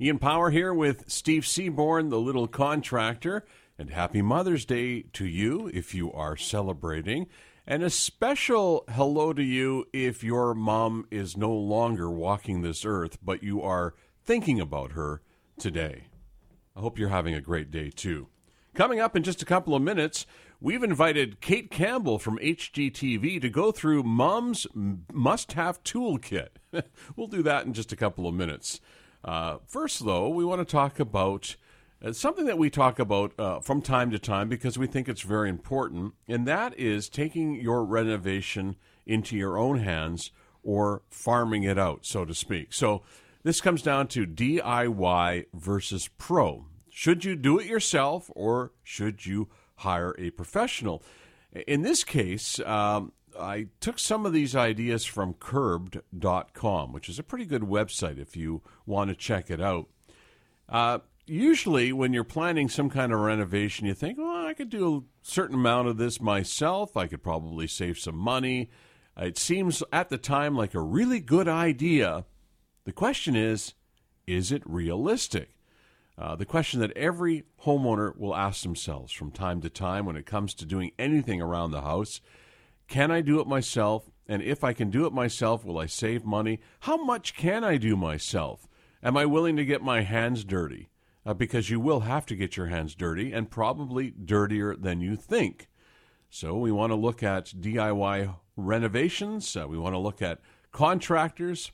Ian Power here with Steve Seaborn, the little contractor, and happy Mother's Day to you if you are celebrating. And a special hello to you if your mom is no longer walking this earth, but you are thinking about her today. I hope you're having a great day too. Coming up in just a couple of minutes, we've invited Kate Campbell from HGTV to go through Mom's must have toolkit. we'll do that in just a couple of minutes. Uh, first, though, we want to talk about uh, something that we talk about uh, from time to time because we think it's very important, and that is taking your renovation into your own hands or farming it out, so to speak. So, this comes down to DIY versus pro. Should you do it yourself or should you hire a professional? In this case, um, I took some of these ideas from curbed.com, which is a pretty good website if you want to check it out. Uh, usually, when you're planning some kind of renovation, you think, well, I could do a certain amount of this myself. I could probably save some money. It seems at the time like a really good idea. The question is, is it realistic? Uh, the question that every homeowner will ask themselves from time to time when it comes to doing anything around the house can I do it myself? And if I can do it myself, will I save money? How much can I do myself? Am I willing to get my hands dirty? Uh, because you will have to get your hands dirty and probably dirtier than you think. So we want to look at DIY renovations. Uh, we want to look at contractors,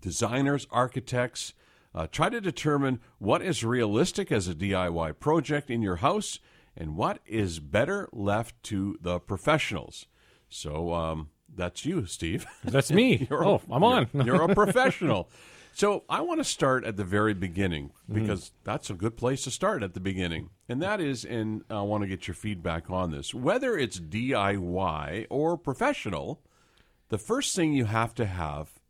designers, architects. Uh, try to determine what is realistic as a DIY project in your house and what is better left to the professionals. So um, that's you, Steve. That's me. you're oh, I'm on. You're, you're a professional. So I want to start at the very beginning because mm. that's a good place to start at the beginning. And that is, and I want to get your feedback on this. Whether it's DIY or professional, the first thing you have to have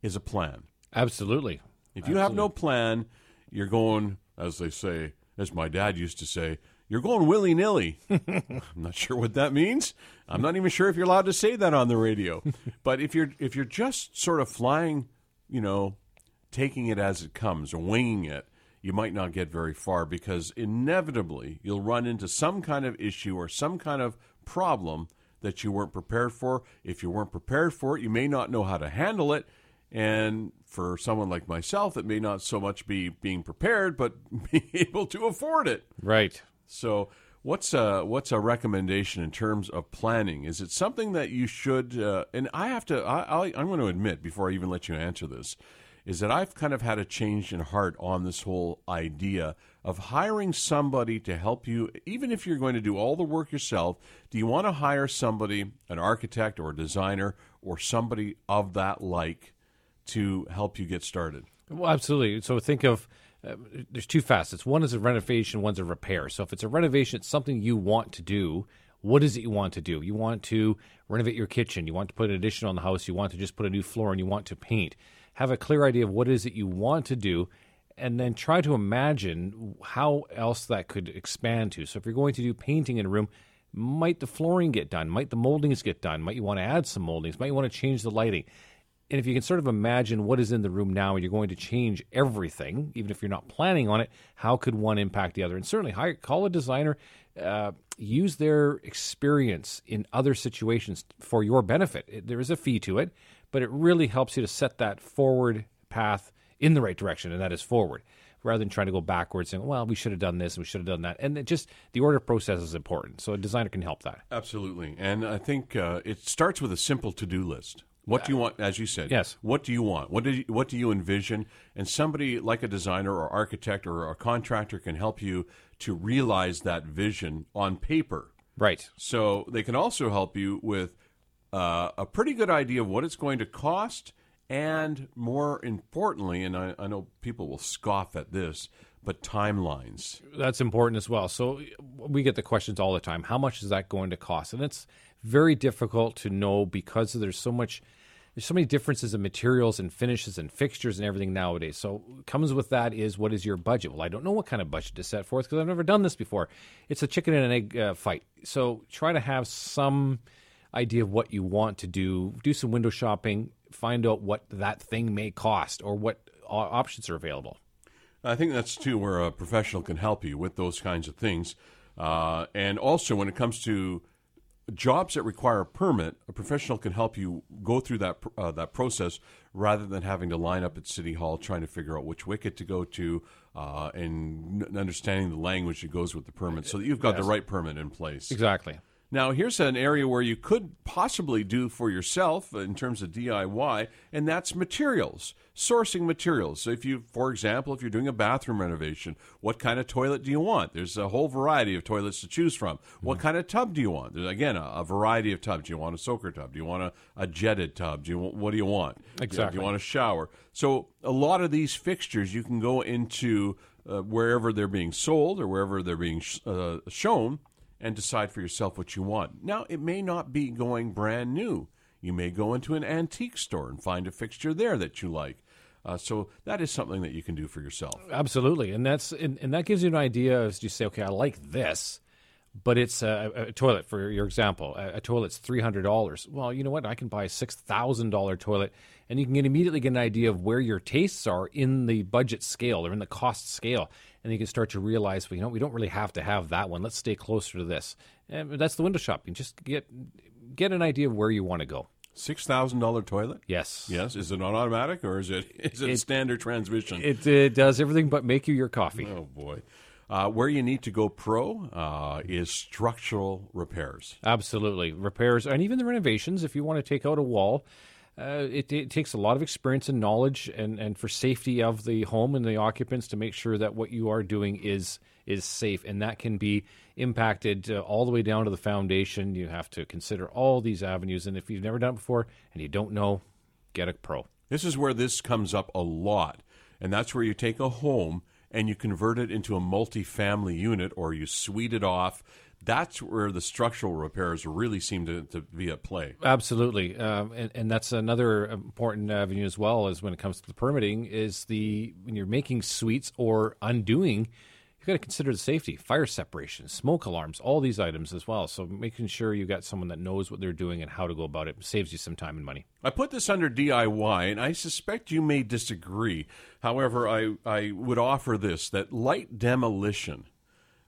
is a plan. Absolutely. If you Absolutely. have no plan, you're going, as they say, as my dad used to say, you're going willy nilly. I'm not sure what that means. I'm not even sure if you're allowed to say that on the radio. but if you're if you're just sort of flying, you know, taking it as it comes or winging it, you might not get very far because inevitably you'll run into some kind of issue or some kind of problem that you weren't prepared for. If you weren't prepared for it, you may not know how to handle it. And for someone like myself, it may not so much be being prepared, but being able to afford it. Right. So, what's a what's a recommendation in terms of planning? Is it something that you should? Uh, and I have to. I, I, I'm going to admit before I even let you answer this, is that I've kind of had a change in heart on this whole idea of hiring somebody to help you, even if you're going to do all the work yourself. Do you want to hire somebody, an architect or a designer, or somebody of that like, to help you get started? Well, absolutely. So think of uh, there's two facets. One is a renovation, one's a repair. So if it's a renovation, it's something you want to do. What is it you want to do? You want to renovate your kitchen. You want to put an addition on the house. You want to just put a new floor and you want to paint. Have a clear idea of what is it you want to do and then try to imagine how else that could expand to. So if you're going to do painting in a room, might the flooring get done? Might the moldings get done? Might you want to add some moldings? Might you want to change the lighting? And if you can sort of imagine what is in the room now and you're going to change everything, even if you're not planning on it, how could one impact the other? And certainly, hire, call a designer, uh, use their experience in other situations for your benefit. It, there is a fee to it, but it really helps you to set that forward path in the right direction, and that is forward. Rather than trying to go backwards and well, we should have done this and we should have done that, and just the order process is important. So a designer can help that. Absolutely, and I think uh, it starts with a simple to-do list. What do you want? As you said, yes. What do you want? What do you, what do you envision? And somebody like a designer or architect or a contractor can help you to realize that vision on paper. Right. So they can also help you with uh, a pretty good idea of what it's going to cost, and more importantly, and I, I know people will scoff at this, but timelines. That's important as well. So we get the questions all the time. How much is that going to cost? And it's very difficult to know because there's so much there's so many differences in materials and finishes and fixtures and everything nowadays. So comes with that is what is your budget? Well, I don't know what kind of budget to set forth because I've never done this before. It's a chicken and an egg uh, fight. So try to have some idea of what you want to do. Do some window shopping. Find out what that thing may cost or what options are available. I think that's too where a professional can help you with those kinds of things. Uh, and also, when it comes to jobs that require a permit, a professional can help you go through that uh, that process rather than having to line up at City Hall trying to figure out which wicket to go to uh, and n- understanding the language that goes with the permit, so that you've got the right permit in place. Exactly. Now, here's an area where you could possibly do for yourself in terms of DIY, and that's materials, sourcing materials. So, if you, for example, if you're doing a bathroom renovation, what kind of toilet do you want? There's a whole variety of toilets to choose from. What kind of tub do you want? There's again a, a variety of tubs. Do you want a soaker tub? Do you want a, a jetted tub? Do you want, what do you want? Exactly. Do you want a shower? So, a lot of these fixtures you can go into uh, wherever they're being sold or wherever they're being sh- uh, shown and decide for yourself what you want. Now, it may not be going brand new. You may go into an antique store and find a fixture there that you like. Uh, so that is something that you can do for yourself. Absolutely, and that's and, and that gives you an idea as you say, okay, I like this, but it's a, a toilet for your example. A, a toilet's three hundred dollars. Well, you know what? I can buy a six thousand dollar toilet, and you can get, immediately get an idea of where your tastes are in the budget scale or in the cost scale, and you can start to realize, well, you know, we don't really have to have that one. Let's stay closer to this. And that's the window shopping. Just get get an idea of where you want to go. Six thousand dollar toilet. Yes. Yes. Is it on automatic or is it is it, standard transmission? It, it does everything but make you your coffee. oh boy. Uh, where you need to go pro uh, is structural repairs. Absolutely. Repairs and even the renovations, if you want to take out a wall, uh, it, it takes a lot of experience and knowledge and, and for safety of the home and the occupants to make sure that what you are doing is is safe. And that can be impacted uh, all the way down to the foundation. You have to consider all these avenues. And if you've never done it before and you don't know, get a pro. This is where this comes up a lot. And that's where you take a home and you convert it into a multi-family unit or you suite it off. That's where the structural repairs really seem to, to be at play. Absolutely, um, and, and that's another important avenue as well. As when it comes to the permitting, is the when you're making suites or undoing, you've got to consider the safety, fire separation, smoke alarms, all these items as well. So making sure you've got someone that knows what they're doing and how to go about it saves you some time and money. I put this under DIY, and I suspect you may disagree. However, I, I would offer this that light demolition,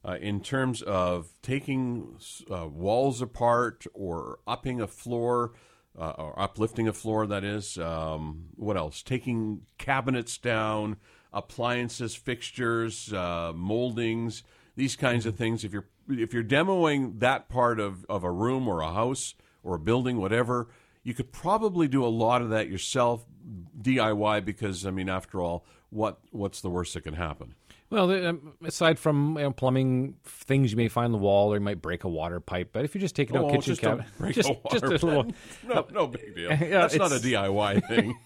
uh, in terms of taking uh, walls apart or upping a floor, uh, or uplifting a floor, that is. Um, what else? Taking cabinets down, appliances, fixtures, uh, moldings, these kinds of things. If you're if you're demoing that part of, of a room or a house or a building, whatever, you could probably do a lot of that yourself, DIY. Because I mean, after all, what what's the worst that can happen? Well, um, aside from you know, plumbing things you may find in the wall, or you might break a water pipe. But if you're just take it out Oh, kitchen just cabinet, break just, a just a little. no, no big deal. Yeah, That's not a DIY thing.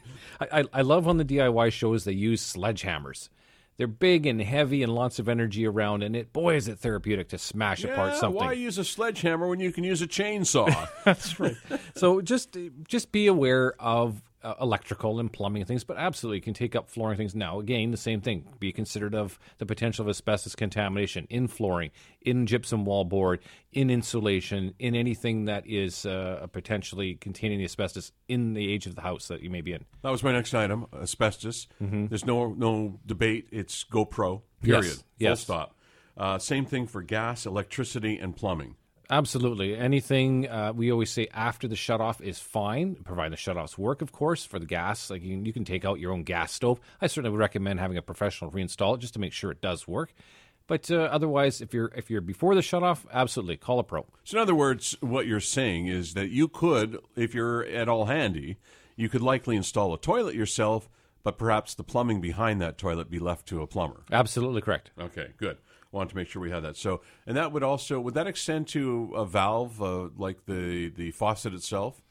I, I, I love when the DIY shows they use sledgehammers. They're big and heavy and lots of energy around, and it boy is it therapeutic to smash apart something. why use a sledgehammer when you can use a chainsaw? That's right. so just just be aware of uh, electrical and plumbing things, but absolutely can take up flooring things. Now, again, the same thing. Be considerate of the potential of asbestos contamination in flooring, in gypsum wallboard, in insulation, in anything that is uh, potentially containing the asbestos in the age of the house that you may be in. that was my next item: asbestos. There's no no debate. It's go pro. Mm-hmm. Yes, Period. Full yes. stop. Uh, same thing for gas, electricity, and plumbing. Absolutely. Anything uh, we always say after the shutoff is fine, providing the shutoffs work, of course, for the gas. Like you can, you can take out your own gas stove. I certainly would recommend having a professional reinstall it just to make sure it does work. But uh, otherwise, if you're if you're before the shutoff, absolutely call a pro. So, in other words, what you're saying is that you could, if you're at all handy, you could likely install a toilet yourself, but perhaps the plumbing behind that toilet be left to a plumber. Absolutely correct. Okay, good. Wanted to make sure we had that. So, and that would also would that extend to a valve uh, like the the faucet itself?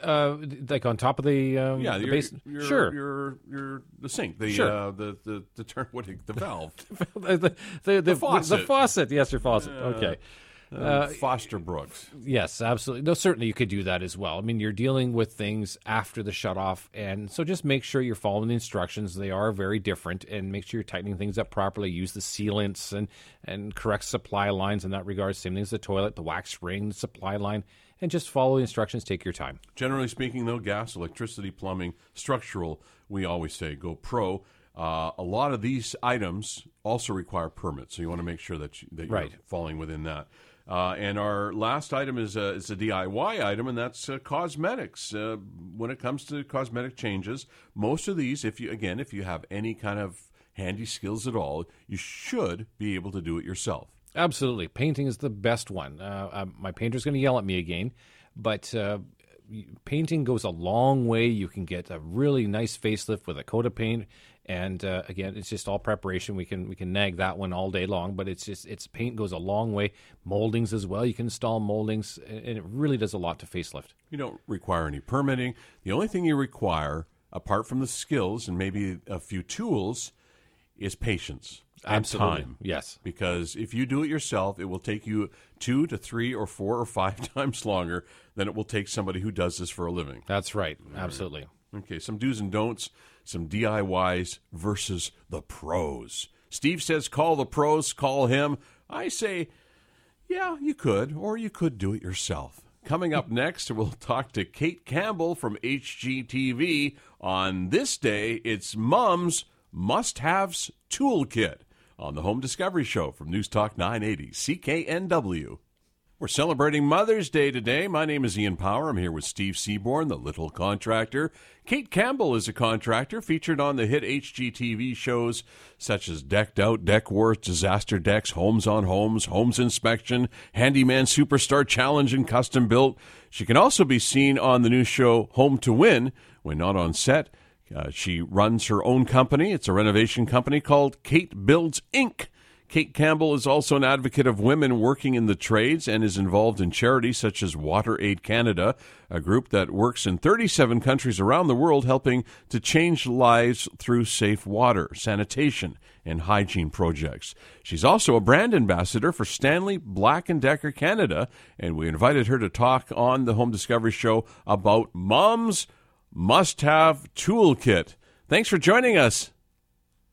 Uh, like on top of the, um, Yeah, the your, base. your, sure. Your your the sink, the Sure. uh, the the the turn what the valve, the, the, the, the, faucet. The faucet. Yes, your faucet. okay. Uh, Foster Brooks. Yes, absolutely. No, certainly you could do that as well. I mean, you're dealing with things after the shutoff, and so just make sure you're following the instructions. They are very different, and make sure you're tightening things up properly. Use the sealants and and correct supply lines in that regard. Same thing as the toilet, the wax ring, the supply line, and just follow the instructions. Take your time. Generally speaking, though, gas, electricity, plumbing, structural, we always say go pro. Uh, a lot of these items also require permits, so you want to make sure that, you, that you're Right. falling within that. Uh, and our last item is a, is a DIY item, and that's uh, cosmetics. Uh, when it comes to cosmetic changes, most of these, if you again, if you have any kind of handy skills at all, you should be able to do it yourself. Absolutely. Painting is the best one. Uh, uh, my painter's going to yell at me again, but uh, painting goes a long way. You can get a really nice facelift with a coat of paint. And uh, again, it's just all preparation. We can we can nag that one all day long, but it's just it's paint goes a long way. Moldings as well. You can install moldings, and it really does a lot to facelift. You don't require any permitting. The only thing you require, apart from the skills and maybe a few tools, is patience and Absolutely. time. Yes. Because if you do it yourself, it will take you two to three or four or five times longer than it will take somebody who does this for a living. That's right. Absolutely. Okay, some do's and don'ts, some DIYs versus the pros. Steve says, call the pros, call him. I say, yeah, you could, or you could do it yourself. Coming up next, we'll talk to Kate Campbell from HGTV. On this day, it's Mom's Must Haves Toolkit on the Home Discovery Show from News Talk 980 CKNW. We're celebrating Mother's Day today. My name is Ian Power. I'm here with Steve Seaborn, the little contractor. Kate Campbell is a contractor featured on the hit HGTV shows such as Decked Out, Deck Wars, Disaster Decks, Holmes on Homes, Holmes Inspection, Handyman Superstar Challenge, and Custom Built. She can also be seen on the new show Home to Win when not on set. Uh, she runs her own company. It's a renovation company called Kate Builds Inc. Kate Campbell is also an advocate of women working in the trades and is involved in charities such as WaterAid Canada, a group that works in 37 countries around the world helping to change lives through safe water, sanitation, and hygiene projects. She's also a brand ambassador for Stanley Black & Decker Canada, and we invited her to talk on the Home Discovery Show about Mom's Must-Have Toolkit. Thanks for joining us.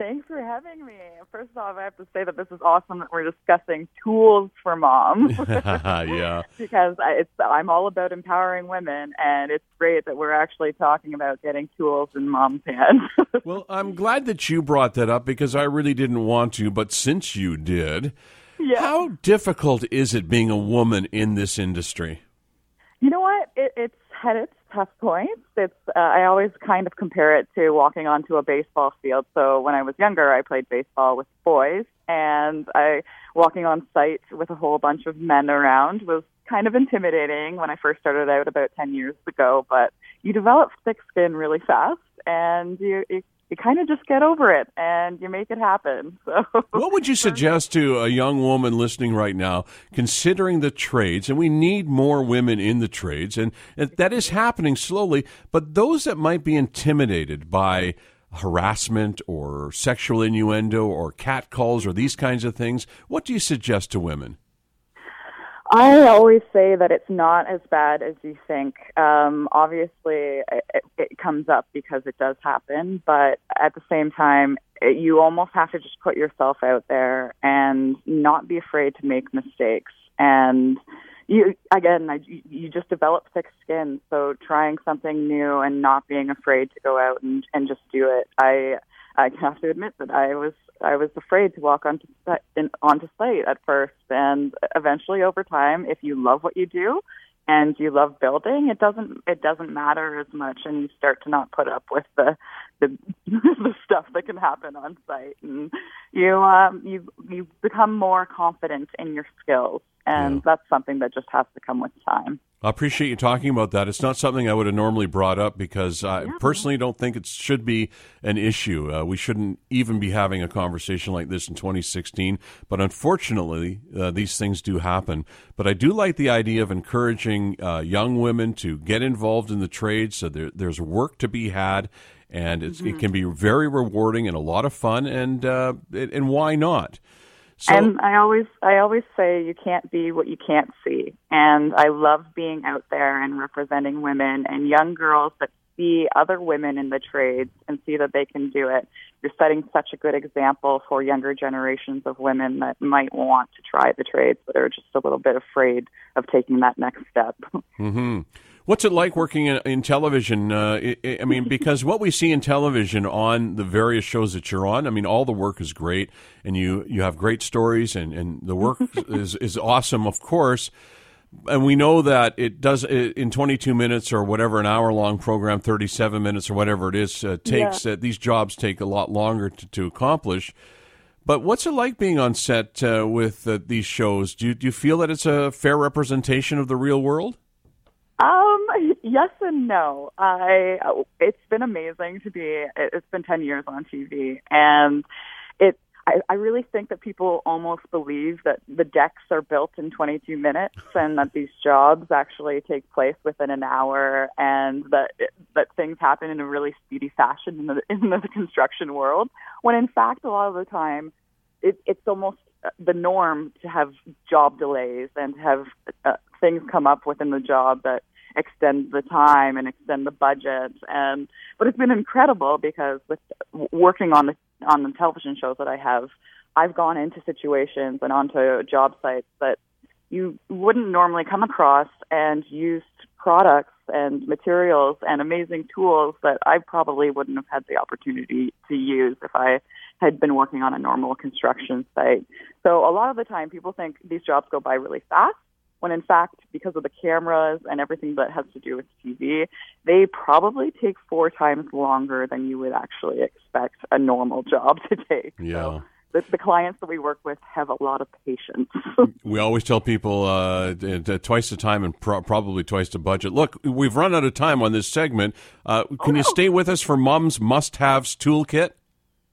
Thanks for having me. First off, I have to say that this is awesome that we're discussing tools for moms yeah. because I, it's, I'm all about empowering women, and it's great that we're actually talking about getting tools in mom's hands. Well, I'm glad that you brought that up because I really didn't want to, but since you did, yeah. how difficult is it being a woman in this industry? You know what? It, it's had its tough points. It's uh, I always kind of compare it to walking onto a baseball field. So when I was younger, I played baseball with boys, and I walking on site with a whole bunch of men around was kind of intimidating when I first started out about 10 years ago, but you develop thick skin really fast and you, you, you kind of just get over it and you make it happen. So What would you suggest to a young woman listening right now, considering the trades, and we need more women in the trades, and, and that is happening slowly, but those that might be intimidated by harassment or sexual innuendo or catcalls or these kinds of things, what do you suggest to women? I always say that it's not as bad as you think. Um, obviously, it, it comes up because it does happen, but at the same time, it, you almost have to just put yourself out there and not be afraid to make mistakes. And you, again, I, you- just develop thick skin. So trying something new and not being afraid to go out and, and just do it. I, I have to admit that I was I was afraid to walk onto in, onto site at first, and eventually, over time, if you love what you do and you love building, it doesn't it doesn't matter as much, and you start to not put up with the the, the stuff that can happen on site, and you um, you you become more confident in your skills, and Yeah. that's something that just has to come with time. I appreciate you talking about that. It's not something I would have normally brought up because I personally don't think it should be an issue. Uh, we shouldn't even be having a conversation like this in 2016. But unfortunately, uh, these things do happen. But I do like the idea of encouraging uh, young women to get involved in the trade so there, there's work to be had. And it's, it can be very rewarding and a lot of fun. And, uh, it, and why not? So, and I always I always say you can't be what you can't see. And I love being out there and representing women and young girls that see other women in the trades and see that they can do it. You're setting such a good example for younger generations of women that might want to try the trades but are just a little bit afraid of taking that next step. Mm-hmm. What's it like working in, in television? Uh, I, I mean, because what we see in television on the various shows that you're on, I mean, all the work is great, and you you have great stories, and, and the work is is awesome, of course. And we know that it does in 22 minutes or whatever an hour long program, 37 minutes or whatever it is uh, takes. Yeah. Uh, these jobs take a lot longer to, to accomplish. But what's it like being on set uh, with uh, these shows? Do you, do you feel that it's a fair representation of the real world? Um, yes and no. I it's been amazing to be. It's been ten years on TV, and. I, I really think that people almost believe that the decks are built in 22 minutes, and that these jobs actually take place within an hour, and that that things happen in a really speedy fashion in the in the construction world. When in fact, a lot of the time, it, it's almost the norm to have job delays and to have uh, things come up within the job that extend the time and extend the budget and but it's been incredible because with working on the on the television shows that I have I've gone into situations and onto job sites that you wouldn't normally come across and used products and materials and amazing tools that I probably wouldn't have had the opportunity to use if I had been working on a normal construction site. So a lot of the time people think these jobs go by really fast when in fact, because of the cameras and everything that has to do with TV, they probably take four times longer than you would actually expect a normal job to take. Yeah. So the, the clients that we work with have a lot of patience. we always tell people uh, twice the time and pro- probably twice the budget. Look, we've run out of time on this segment. Uh, can oh, no. you stay with us for Mom's Must Haves Toolkit?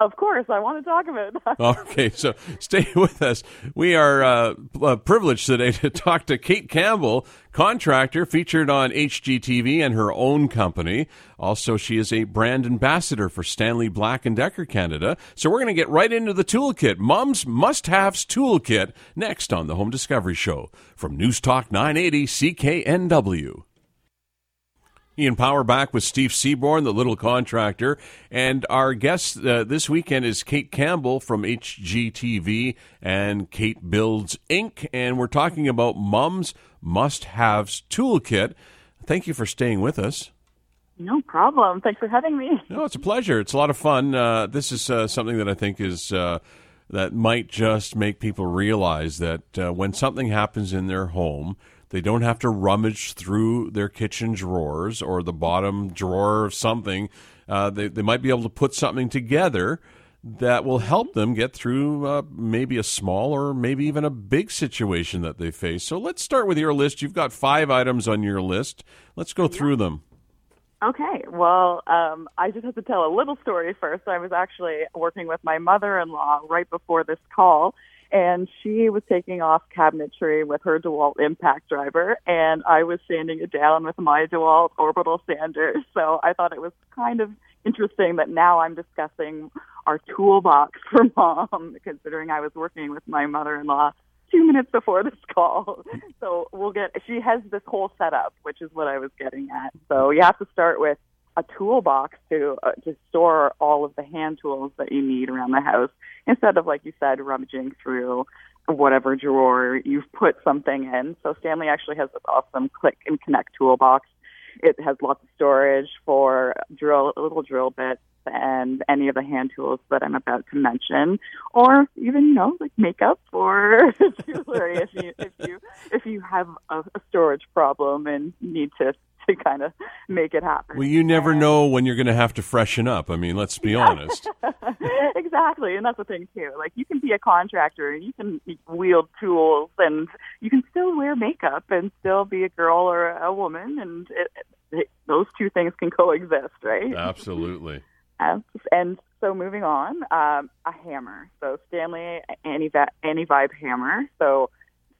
Of course, I want to talk about that. Okay, so stay with us. We are uh, uh, privileged today to talk to Kate Campbell, contractor featured on HGTV and her own company. Also, she is a brand ambassador for Stanley Black and Decker Canada. So we're going to get right into the toolkit. Mom's must-haves toolkit next on the Home Discovery Show from News Talk 980 CKNW. Ian Power back with Steve Seaborn, the little contractor. And our guest uh, this weekend is Kate Campbell from HGTV and Kate Builds Inc. And we're talking about Mom's Must Haves Toolkit. Thank you for staying with us. No problem. Thanks for having me. No, it's a pleasure. It's a lot of fun. Uh, this is uh, something that I think is uh, that might just make people realize that uh, when something happens in their home, they don't have to rummage through their kitchen drawers or the bottom drawer of something. Uh, they, they might be able to put something together that will help them get through uh, maybe a small or maybe even a big situation that they face. So let's start with your list. You've got five items on your list. Let's go through them. Okay, well, um, I just have to tell a little story first. I was actually working with my mother in law right before this call, and she was taking off cabinetry with her DeWalt impact driver, and I was sanding it down with my DeWalt orbital sander. So I thought it was kind of interesting that now I'm discussing our toolbox for mom, considering I was working with my mother-in-law two minutes before this call. So we'll get, she has this whole setup, which is what I was getting at. So you have to start with a toolbox to uh, to store all of the hand tools that you need around the house instead of like you said rummaging through whatever drawer you've put something in. So Stanley actually has this awesome click and connect toolbox. It has lots of storage for drill little drill bits and any of the hand tools that I'm about to mention, or even you know like makeup or jewelry if you if you if you have a, a storage problem and need to to kind of make it happen. Well, you never And- know when you're going to have to freshen up. I mean, let's be honest. exactly, and that's the thing too. Like you can be a contractor, and you can wield tools, and you can still wear makeup and still be a girl or a woman, and it, it, those two things can coexist, right? Absolutely. Uh, and so moving on, um, a hammer. So Stanley anti vibe hammer. So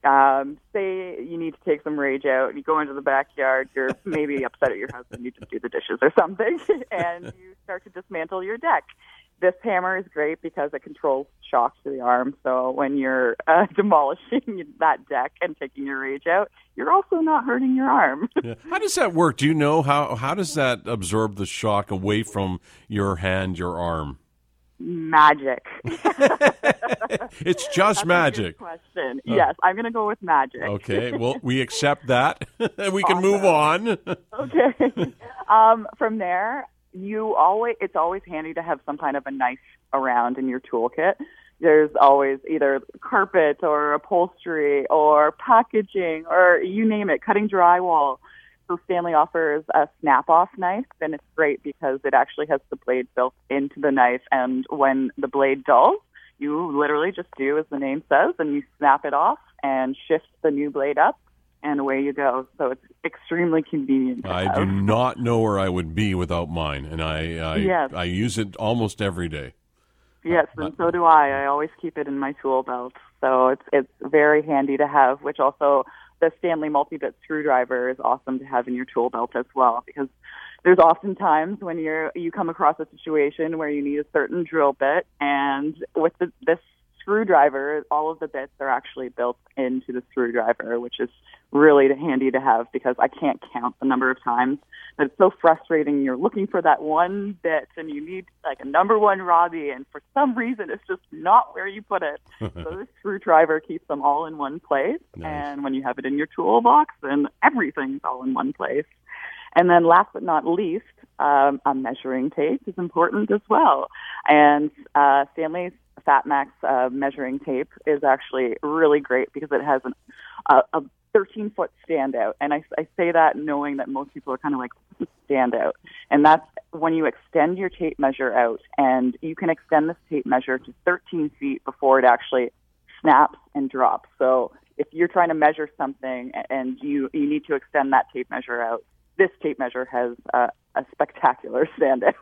um, say you need to take some rage out, and you go into the backyard, you're maybe upset at your husband, you just do the dishes or something, and you start to dismantle your deck. This hammer is great because it controls shocks to the arm. So when you're uh, demolishing that deck and taking your rage out, you're also not hurting your arm. Yeah. How does that work? Do you know how how does that absorb the shock away from your hand, your arm? Magic. it's just magic. Question. Oh. Yes, I'm going to go with magic. Okay. Well, we accept that. And we can awesome. move on. okay. Um, from there, you always it's always handy to have some kind of a knife around in your toolkit. There's always either carpet or upholstery or packaging or you name it, cutting drywall. So Stanley offers a snap-off knife, and it's great because it actually has the blade built into the knife. And when the blade dulls, you literally just do as the name says, and you snap it off and shift the new blade up, and away you go. So it's extremely convenient. I have. do not know where I would be without mine, and I I, yes. I use it almost every day. Yes, uh, and so do I. I always keep it in my tool belt, so it's it's very handy to have. Which also the Stanley multi-bit screwdriver is awesome to have in your tool belt as well because there's often times when you're you come across a situation where you need a certain drill bit and with the, this screwdriver all of the bits are actually built into the screwdriver which is really handy to have because I can't count the number of times that it's so frustrating you're looking for that one bit and you need like a number one Robbie and for some reason it's just not where you put it so the screwdriver keeps them all in one place nice. and when you have it in your toolbox then everything's all in one place and then last but not least, um, a measuring tape is important as well. And uh, Stanley's FatMax uh, measuring tape is actually really great because it has an, a, a 13 foot standout. And I, I say that knowing that most people are kind of like, standout? And that's when you extend your tape measure out and you can extend this tape measure to 13 feet before it actually snaps and drops. So if you're trying to measure something and you, you need to extend that tape measure out, this tape measure has uh, a spectacular standout.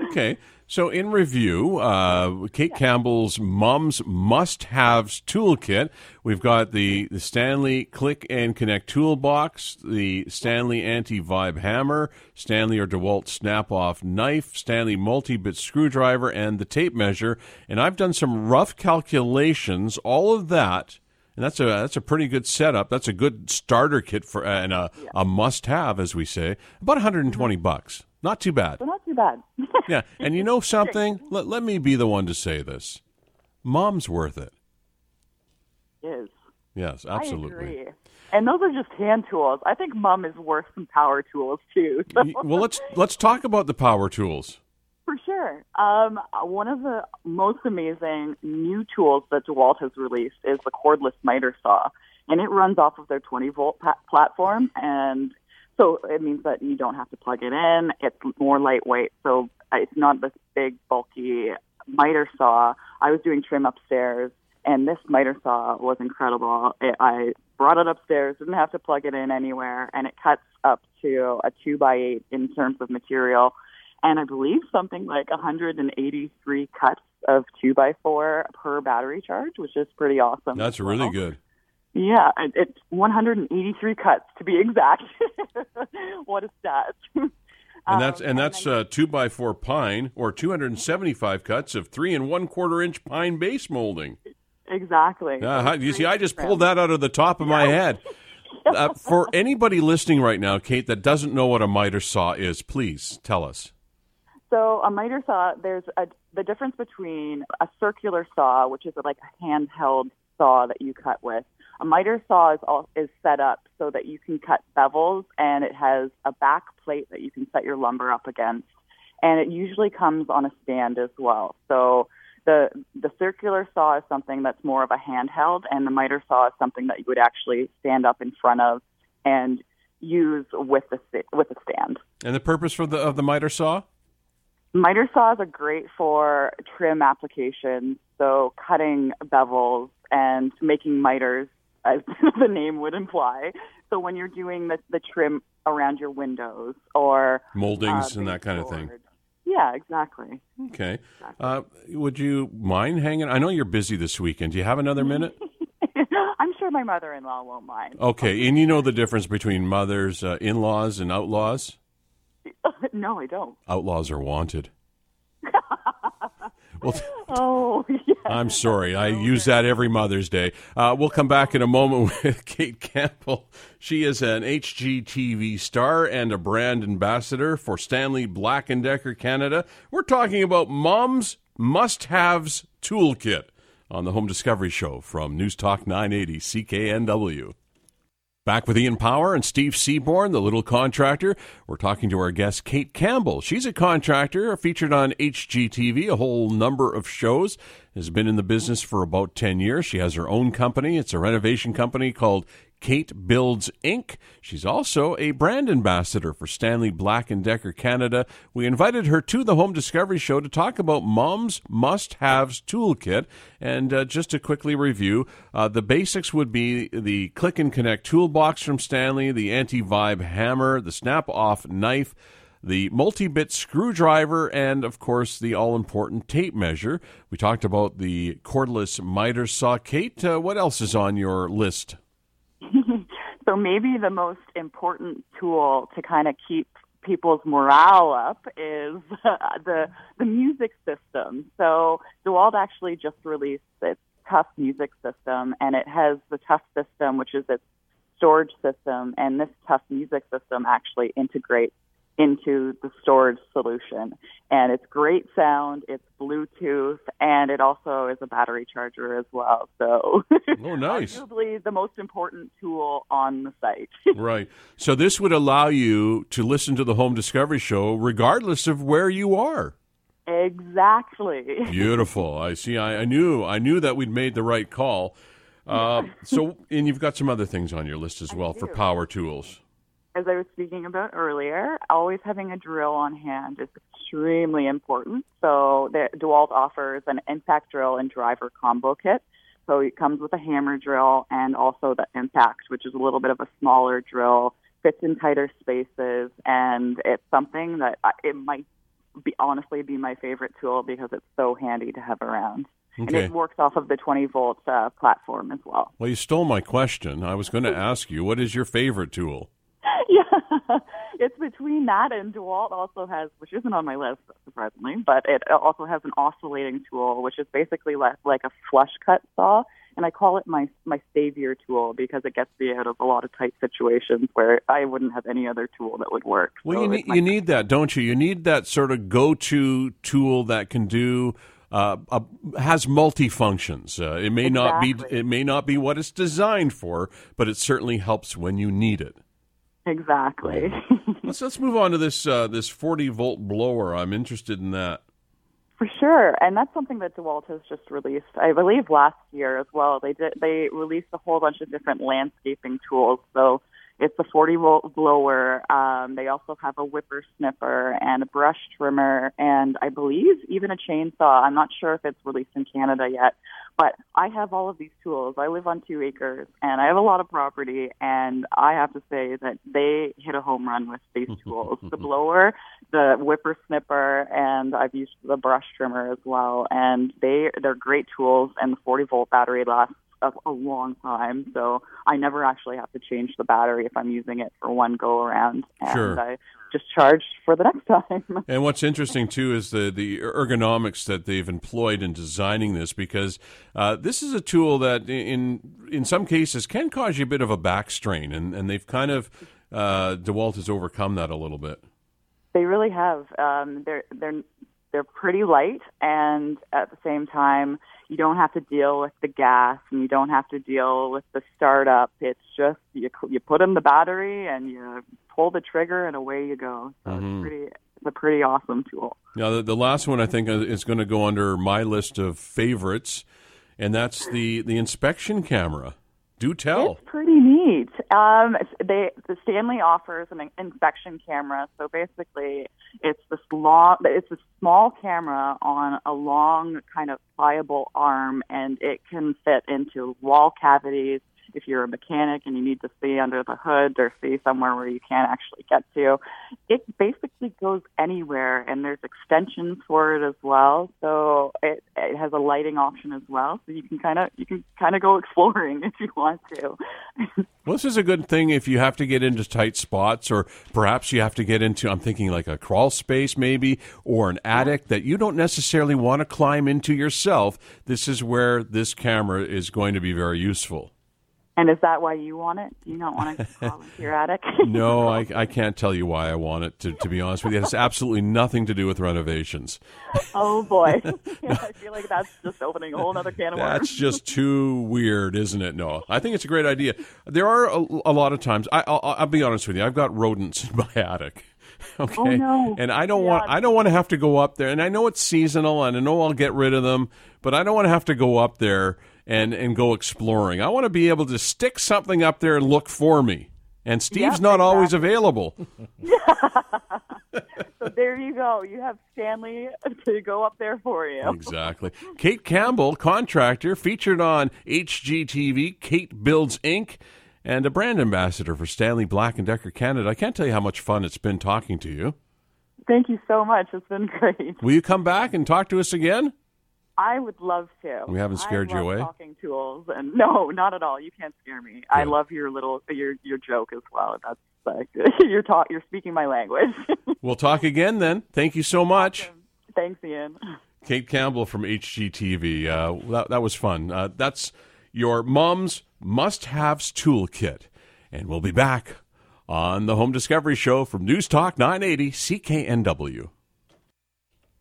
okay, so in review, uh, Kate. Campbell's Mom's Must Haves Toolkit. We've got the, the Stanley Click and Connect Toolbox, the Stanley Anti Vibe Hammer, Stanley or DeWalt Snap Off Knife, Stanley Multi Bit Screwdriver, and the tape measure. And I've done some rough calculations. All of that and that's a that's a pretty good setup. That's a good starter kit for and a, yeah. a must have, as we say. About 120 mm-hmm. bucks. Not too bad. not too bad. yeah, and you know something? let, let me be the one to say this. Mom's worth it. Is. Yes, absolutely. And those are just hand tools. I think mom is worth some power tools too. So. well, let's let's talk about the power tools. Sure. Um, one of the most amazing new tools that DeWalt has released is the cordless miter saw, and it runs off of their 20 volt pa- platform, and so it means that you don't have to plug it in. It's more lightweight, so it's not this big bulky miter saw. I was doing trim upstairs, and this miter saw was incredible. It, I brought it upstairs, didn't have to plug it in anywhere, and it cuts up to a two by eight in terms of material and I believe something like 183 cuts of two by four per battery charge, which is pretty awesome. That's really well. good. Yeah, it's 183 cuts to be exact. what a stat! And that's and that's uh, two by four pine or 275 cuts of three and one quarter inch pine base molding. Exactly. Uh, you see, I just pulled that out of the top of my head. Uh, for anybody listening right now, Kate, that doesn't know what a miter saw is, please tell us. So a miter saw, there's a, the difference between a circular saw, which is like a handheld saw that you cut with. A miter saw is, all, is set up so that you can cut bevels, and it has a back plate that you can set your lumber up against, and it usually comes on a stand as well. So the the circular saw is something that's more of a handheld, and the miter saw is something that you would actually stand up in front of and use with the with the stand. And the purpose for the of the miter saw? Miter saws are great for trim applications, so cutting bevels and making miters, as the name would imply. So when you're doing the, the trim around your windows or moldings uh, and that kind of thing. Yeah, exactly. Okay. Exactly. Uh, would you mind hanging? I know you're busy this weekend. Do you have another minute? I'm sure my mother-in-law won't mind. Okay, and you know the difference between mothers, uh, in-laws, and outlaws. no, I don't. Outlaws are wanted. well, oh, yeah. I'm sorry. I use that every Mother's Day. Uh, we'll come back in a moment with Kate Campbell. She is an HGTV star and a brand ambassador for Stanley Black & Decker Canada. We're talking about Mom's must haves toolkit on the Home Discovery Show from News Talk 980 CKNW. Back with Ian Power and Steve Seaborn, the little contractor. We're talking to our guest, Kate Campbell. She's a contractor, featured on HGTV, a whole number of shows, has been in the business for about 10 years. She has her own company. It's a renovation company called Kate Builds Inc. She's also a brand ambassador for Stanley Black & Decker Canada. We invited her to the Home Discovery Show to talk about Mom's Must Haves Toolkit. And uh, just to quickly review, uh, the basics would be the Click and Connect toolbox from Stanley, the anti-vibe hammer, the snap-off knife, the multi-bit screwdriver, and of course the all-important tape measure. We talked about the cordless miter saw. Kate, uh, what else is on your list? so maybe the most important tool to kind of keep people's morale up is the the music system. So DeWalt actually just released its Tough Music System, and it has the Tough System, which is its storage system, and this Tough Music System actually integrates into the storage solution. And it's great sound, it's Bluetooth, and it also is a battery charger as well. So, oh, nice. arguably the most important tool on the site. right. So, this would allow you to listen to the Home Discovery Show regardless of where you are. Exactly. Beautiful. I see. I, I knew. I knew that we'd made the right call. Uh, so, and you've got some other things on your list as well for power tools as I was speaking about earlier, always having a drill on hand is extremely important. So the DeWalt offers an impact drill and driver combo kit. So it comes with a hammer drill and also the impact, which is a little bit of a smaller drill, fits in tighter spaces, and it's something that it might be honestly be my favorite tool because it's so handy to have around. Okay. And it works off of the 20 volt uh, platform as well. Well, you stole my question. I was going to ask you, what is your favorite tool? it's between that and DeWalt also has, which isn't on my list surprisingly, but it also has an oscillating tool, which is basically like, like a flush cut saw, and I call it my my savior tool because it gets me out of a lot of tight situations where I wouldn't have any other tool that would work. Well, so you need you need that, don't you? You need that sort of go to tool that can do. Uh, uh, has multi functions. Uh, it may exactly. not be it may not be what it's designed for, but it certainly helps when you need it. Exactly. let's let's move on to this uh, this 40 volt blower. I'm interested in that. For sure, and that's something that DeWalt has just released. I believe last year as well. They did. They released a whole bunch of different landscaping tools. So it's a 40 volt blower. Um, they also have a whipper snipper and a brush trimmer, and I believe even a chainsaw. I'm not sure if it's released in Canada yet, but I have all of these tools. I live on two acres, and I have a lot of property, and I have to say that they hit a home run with these tools: the blower, the whipper snipper, and I've used the brush trimmer as well. And they they're great tools, and the 40 volt battery lasts a, a long time. So I never actually have to change the battery if I'm using it for one go around. And sure. I just charge for the next time. and what's interesting too is the the ergonomics that they've employed in designing this, because uh, this is a tool that in in some cases can cause you a bit of a back strain, and and they've kind of uh, Dewalt has overcome that a little bit. They really have. Um, they're they're they're pretty light, and at the same time you don't have to deal with the gas and you don't have to deal with the startup. It's just you you put in the battery and you pull the trigger and away you go. So mm-hmm. it's pretty it's a pretty awesome tool. Now the, the last one I think is going to go under my list of favorites, and that's the the inspection camera. Do tell. It's pretty neat. Um, they the Stanley offers an inspection camera. So basically, it's this long, it's a small camera on a long kind of pliable arm, and it can fit into wall cavities, if you're a mechanic and you need to see under the hood or see somewhere where you can't actually get to. It basically goes anywhere, and there's extensions for it as well. So it, it has a lighting option as well, so you can kind of you can kind of go exploring if you want to. well, this is a good thing if you have to get into tight spots, or perhaps you have to get into. I'm thinking like a crawl space, maybe, or an attic that you don't necessarily want to climb into yourself. This is where this camera is going to be very useful. And is that why you want it? Do you not want to crawl into your attic? no, I, I can't tell you why I want it. To, to be honest with you, it has absolutely nothing to do with renovations. oh boy, yeah, I feel like that's just opening a whole other can of worms. That's just too weird, isn't it? No, I think it's a great idea. There are a, a lot of times. I, I'll, I'll be honest with you. I've got rodents in my attic. Okay. Oh, no. And I don't Yeah. want I don't want to have to go up there. And I know it's seasonal and I know I'll get rid of them, but I don't want to have to go up there and and go exploring. I want to be able to stick something up there and look for me. And Steve's Yep, not always available. So there you go. You have Stanley to go up there for you. exactly. Kate Campbell, contractor, featured on HGTV, Kate Builds Inc., and a brand ambassador for Stanley Black and Decker Canada. I can't tell you how much fun it's been talking to you. Thank you so much. It's been great. Will you come back and talk to us again? I would love to. We haven't scared you away? Talking tools and no, not at all. You can't scare me. I love your little your your joke as well. That's like you're ta- you're speaking my language. We'll talk again then. Thank you so much. Thanks, Ian. Kate Campbell from HGTV. Uh, that, that was fun. Uh, that's your mom's must haves toolkit. And we'll be back on the Home Discovery Show from News Talk 980 CKNW.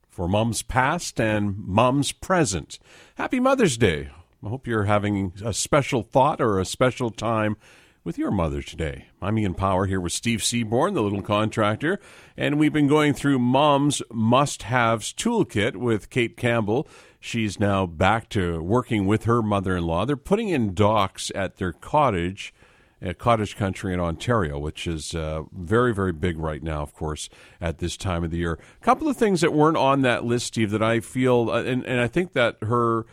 For mom's past and mom's present. Happy Mother's Day. I hope you're having a special thought or a special time with your mother today. I'm Ian Power here with Steve Seaborn, the little contractor, and we've been going through Mom's Must Haves Toolkit with Kate Campbell. She's now back to working with her mother in law. They're putting in docks at their cottage, at cottage country in Ontario, which is uh, very, very big right now, of course, at this time of the year. A couple of things that weren't on that list, Steve, that I feel, uh, and, and I think that her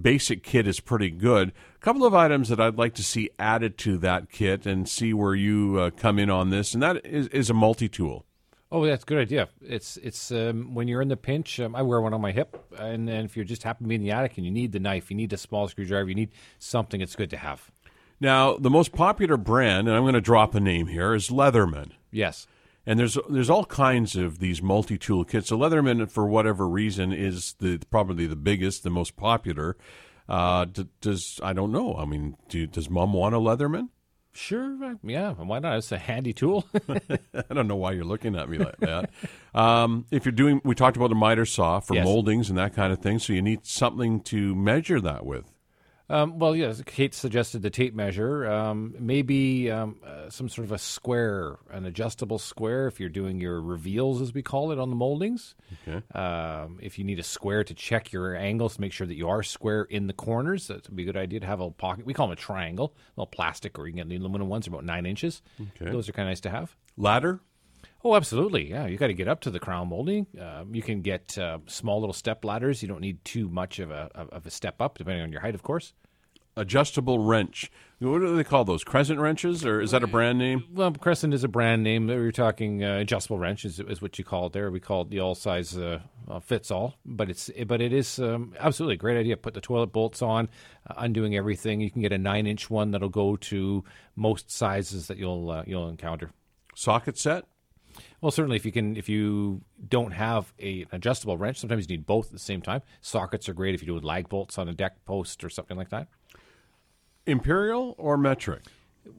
basic kit is pretty good. A couple of items that I'd like to see added to that kit and see where you uh, come in on this, and that is, is a multi tool. Oh, that's a good idea. It's it's um, when you're in the pinch. Um, I wear one on my hip, and then if you just happen to be in the attic and you need the knife, you need a small screwdriver, you need something. It's good to have. Now, the most popular brand, and I'm going to drop a name here, is Leatherman. Yes. And there's there's all kinds of these multi tool kits. So Leatherman, for whatever reason, is the probably the biggest, the most popular. Uh, d- does I don't know. I mean, do, does Mom want a Leatherman? Sure. Yeah. Why not? It's a handy tool. I don't know why you're looking at me like that. um, if you're doing, we talked about a miter saw for Yes. moldings and that kind of thing. So you need something to measure that with. Um, well, yes, Kate suggested the tape measure. Um, maybe um, uh, some sort of a square, an adjustable square if you're doing your reveals, as we call it, on the moldings. Okay. Um, if you need a square to check your angles to make sure that you are square in the corners, that would be a good idea to have a pocket. We call them a triangle, a little plastic, or you can get the aluminum ones, about nine inches. Okay. Those are kind of nice to have. Ladder. Oh, absolutely. Yeah, you got to get up to the crown molding. Um, you can get uh, small little step ladders. You don't need too much of a of a step up, depending on your height, of course. Adjustable wrench. What do they call those? Crescent wrenches, or is that a brand name? Well, Crescent is a brand name. We were talking uh, adjustable wrench is, is what you call it there. We call it the all size uh, uh, fits all, but it's but it is um, absolutely a great idea. Put the toilet bolts on, uh, undoing everything. You can get a nine inch one that'll go to most sizes that you'll uh, you'll encounter. Socket set. Well, certainly if you can, if you don't have a, an adjustable wrench, sometimes you need both at the same time. Sockets are great if you do with lag bolts on a deck post or something like that. Imperial or metric?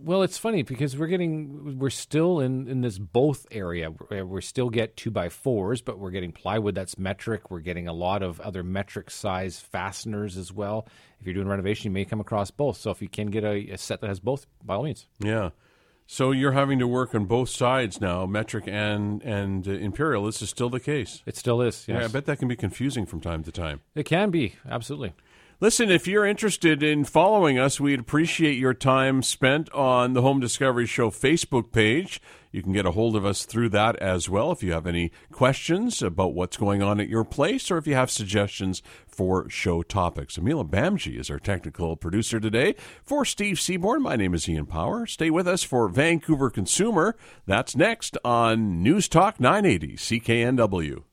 Well, it's funny because we're getting we're still in in this both area. We're, we're still get two by fours, but we're getting plywood that's metric. We're getting a lot of other metric size fasteners as well. If you're doing renovation, you may come across both. So if you can get a, a set that has both, by all means. Yeah. So you're having to work on both sides now, metric and and uh, imperial. This is still the case. It still is. Yes. Yeah, I bet that can be confusing from time to time. it can be absolutely. Listen, if you're interested in following us, we'd appreciate your time spent on the Home Discovery Show Facebook page. You can get a hold of us through that as well if you have any questions about what's going on at your place or if you have suggestions for show topics. Amila Bamji is our technical producer today. For Steve Seaborn, my name is Ian Power. Stay with us for Vancouver Consumer. That's next on News Talk 980 CKNW.